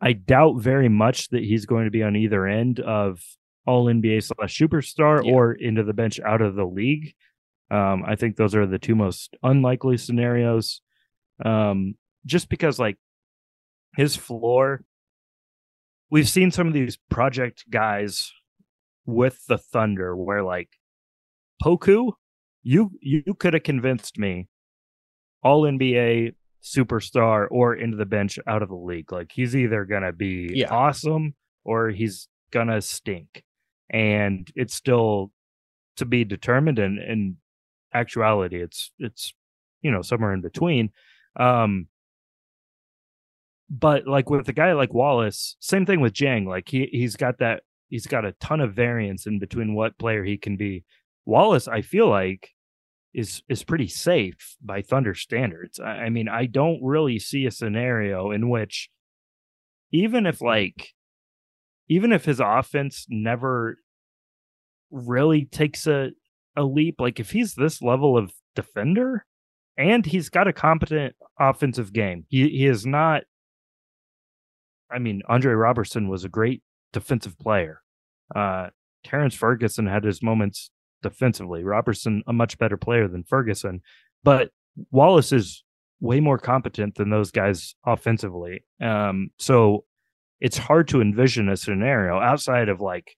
I doubt very much that he's going to be on either end of all NBA slash superstar yeah. or into the bench out of the league. Um, I think those are the two most unlikely scenarios. Um, just because like his floor, we've seen some of these project guys with the Thunder where like Poku, you you could have convinced me all NBA superstar or into the bench out of the league. Like he's either gonna be yeah. awesome or he's gonna stink and it's still to be determined and in actuality it's it's you know somewhere in between um but like with a guy like Wallace same thing with Dieng like he he's got that he's got a ton of variance in between what player he can be Wallace I feel like is is pretty safe by Thunder standards I, I mean I don't really see a scenario in which even if like even if his offense never really takes a a leap, like if he's this level of defender and he's got a competent offensive game, he he is not. I mean, Andre Robertson was a great defensive player. Uh, Terrence Ferguson had his moments defensively. Robertson, a much better player than Ferguson, but Wallace is way more competent than those guys offensively. Um, so it's hard to envision a scenario outside of like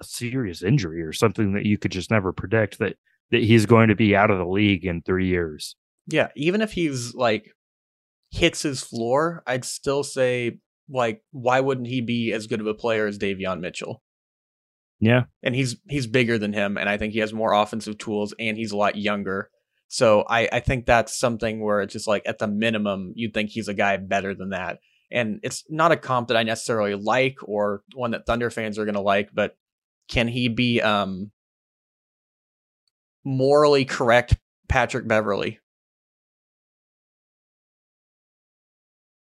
a serious injury or something that you could just never predict that that he's going to be out of the league in three years. Yeah, even if he's like hits his floor, I'd still say like why wouldn't he be as good of a player as Davion Mitchell? Yeah. And he's he's bigger than him and I think he has more offensive tools and he's a lot younger. So I, I think that's something where it's just like at the minimum you'd think he's a guy better than that and it's not a comp that I necessarily like or one that Thunder fans are going to like, but can he be um morally correct Patrick Beverley?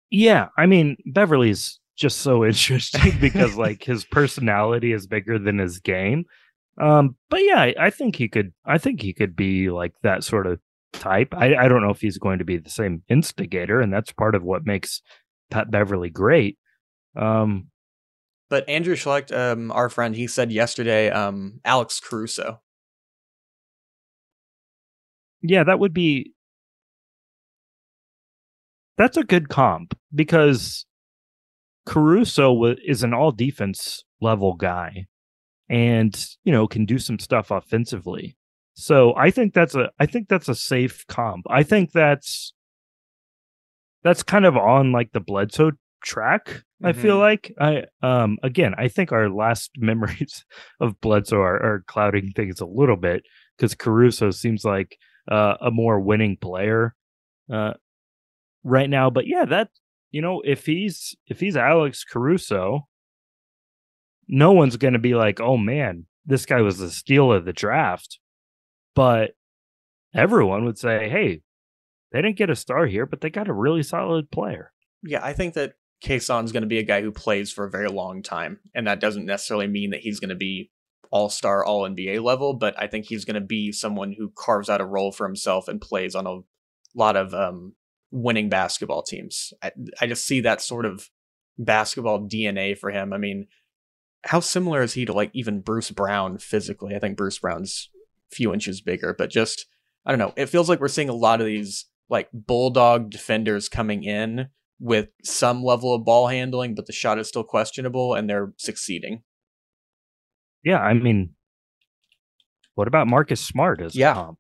Yeah, I mean Beverley's just so interesting because like his personality is bigger than his game. Um, but yeah, I, I, think he could. I think he could be like that sort of type. I, I don't know if he's going to be the same instigator, and that's part of what makes Pat Beverley great. Um, but Andrew Schlecht, um, our friend, he said yesterday, um, Alex Caruso. Yeah, that would be. That's a good comp because Caruso is an all defense level guy and, you know, can do some stuff offensively. So I think that's a I think that's a safe comp. I think that's that's kind of on like the Bledsoe track. Mm-hmm. I feel mm-hmm. like I um again I think our last memories of Bledsoe are, are clouding things a little bit because Caruso seems like uh, a more winning player uh, right now. But yeah, that you know if he's if he's Alex Caruso, no one's going to be like, oh man, this guy was the steal of the draft. But everyone would say, hey, they didn't get a star here, but they got a really solid player. Yeah, I think that Cason's going to be a guy who plays for a very long time, and that doesn't necessarily mean that he's going to be all star, all NBA level, but I think he's going to be someone who carves out a role for himself and plays on a lot of um, winning basketball teams. I, I just see that sort of basketball DNA for him. I mean, how similar is he to like even Bruce Brown physically? I think Bruce Brown's a few inches bigger, but just I don't know. It feels like we're seeing a lot of these like bulldog defenders coming in with some level of ball handling, but the shot is still questionable and they're succeeding. Yeah, I mean What about Marcus Smart as Yeah. comp?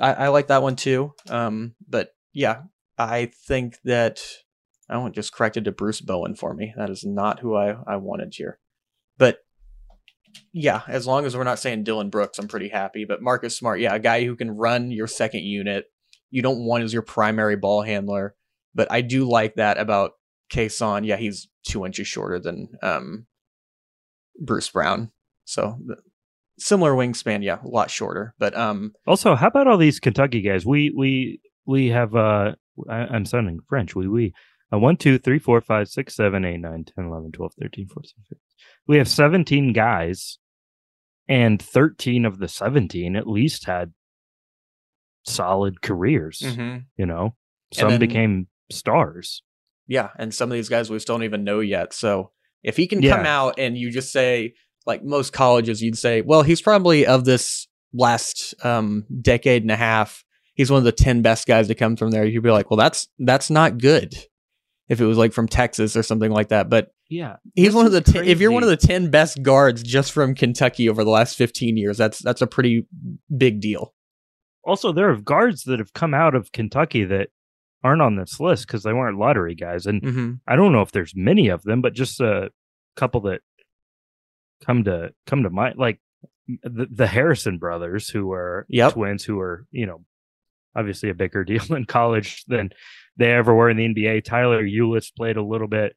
I, I like that one too. Um, but yeah, I think that I just corrected to Bruce Bowen for me. That is not who I, I wanted here. But yeah, as long as we're not saying Dillon Brooks, I'm pretty happy. But Marcus Smart, yeah, a guy who can run your second unit. You don't want as your primary ball handler. But I do like that about Cason. Yeah, he's two inches shorter than um, Bruce Brown. So similar wingspan, yeah, a lot shorter. But um, Also, how about all these Kentucky guys? We we we have uh I, I'm sounding French. We we uh, 1, 2, 3, 4, 5, 6, 7, 8, 9, 10, 11, 12, 13, 14, 15. We have 17 guys, and 13 of the 17 at least had solid careers. You know, some then- became stars. Yeah, and some of these guys we still don't even know yet. So if he can Yeah. come out and you just say, like most colleges, you'd say, well, he's probably of this last um, decade and a half, he's one of the ten best guys to come from there. You'd be like, well, that's that's not good. If it was like from Texas or something like that, but Yeah, he's one of the ten, if you're one of the ten best guards just from Kentucky over the last fifteen years, that's that's a pretty big deal. also there are guards that have come out of Kentucky that aren't on this list because they weren't lottery guys, and Mm-hmm. I don't know if there's many of them, but just a couple that come to come to mind, like the, the Harrison brothers, who are Yep. twins, who are you know obviously a bigger deal in college than they ever were in the NBA. Tyler Ulis played a little bit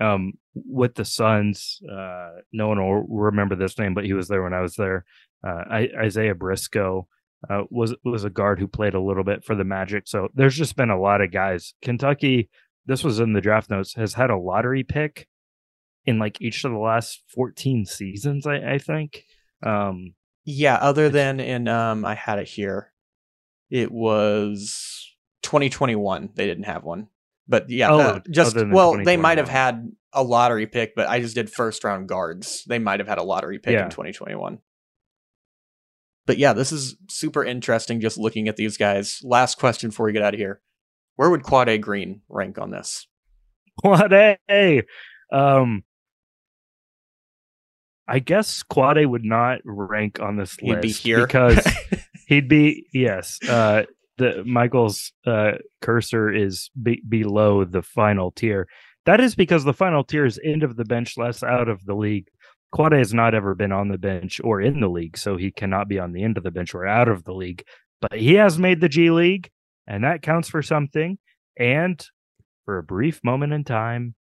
um, with the Suns. Uh, no one will remember this name, but he was there when I was there. Uh, I, Isaiah Briscoe uh, was was a guard who played a little bit for the Magic. So there's just been a lot of guys. Kentucky, this was in the draft notes, has had a lottery pick in like each of the last 14 seasons. I, I think. Um, Yeah, other than in um I had it here. It was 2021 they didn't have one. But yeah, Oh, uh, just well, they might have had a lottery pick, but I just did first round guards. They might have had a lottery pick Yeah. in 2021. But yeah, this is super interesting just looking at these guys. Last question before we get out of here. Where would Quade Green rank on this? Quade. Um, I guess Quade would not rank on this He'd list be here because he'd be yes. Uh, the Michael's uh, cursor is be- below the final tier. That is because the final tier is end of the bench, less out of the league. Quade has not ever been on the bench or in the league, so he cannot be on the end of the bench or out of the league. But he has made the G League, and that counts for something. And for a brief moment in time,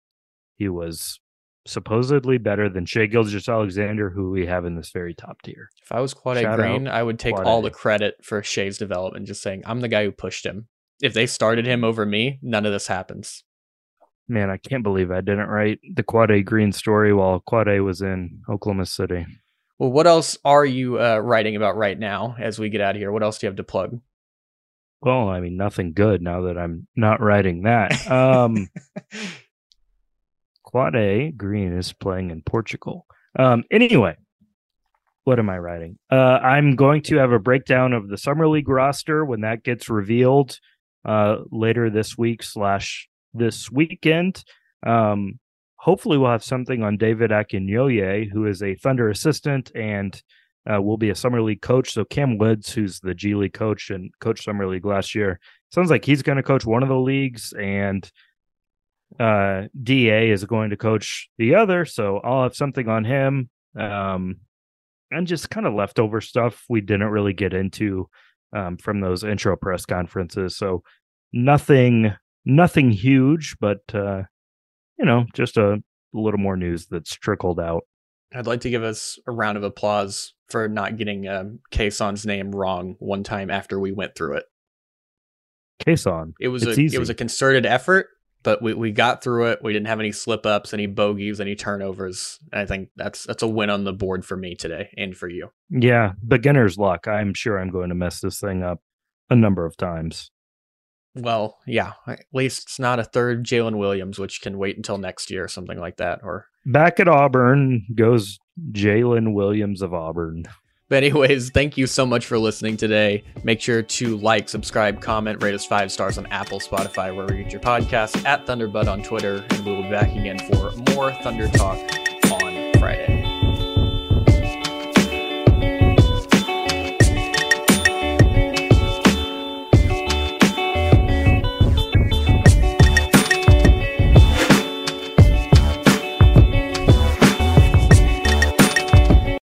he was supposedly better than Shea Gilgis Alexander, who we have in this very top tier. If I was Quade Green, out I would take Quad all A. the credit for Shai's development, just saying I'm the guy who pushed him. If they started him over me, none of this happens. Man, I can't believe I didn't write the Quade Green story while Quade was in Oklahoma City. Well, what else are you uh, writing about right now as we get out of here? What else do you have to plug? Well, I mean, nothing good now that I'm not writing that. Um, Quade Green is playing in Portugal. Um, anyway, what am I writing? Uh, I'm going to have a breakdown of the summer league roster when that gets revealed uh, later this week slash this weekend. Um, hopefully, we'll have something on David Akinyooye, who is a Thunder assistant and uh, will be a summer league coach. So Cam Woods, who's the G League coach and coached summer league last year, sounds like he's going to coach one of the leagues and uh da is going to coach the other so i'll have something on him um and just kind of leftover stuff we didn't really get into um from those intro press conferences so nothing nothing huge but uh you know just a little more news that's trickled out I'd like to give us a round of applause for not getting um, Cason's name wrong one time after we went through it. case on It was It's a easy. it was a concerted effort, but we, we got through it. We didn't have any slip ups, any bogeys, any turnovers. I think that's that's a win on the board for me today and for you. yeah beginner's luck i'm sure i'm going to mess this thing up a number of times Well, yeah, at least it's not a third Jalen Williams, which can wait until next year or something like that. Or back at auburn goes jalen williams of auburn But anyways, thank you so much for listening today. Make sure to like, subscribe, comment, rate us five stars on Apple, Spotify, wherever you get your podcast, at Thunderbud on Twitter, and we will be back again for more Thunder Talk on Friday.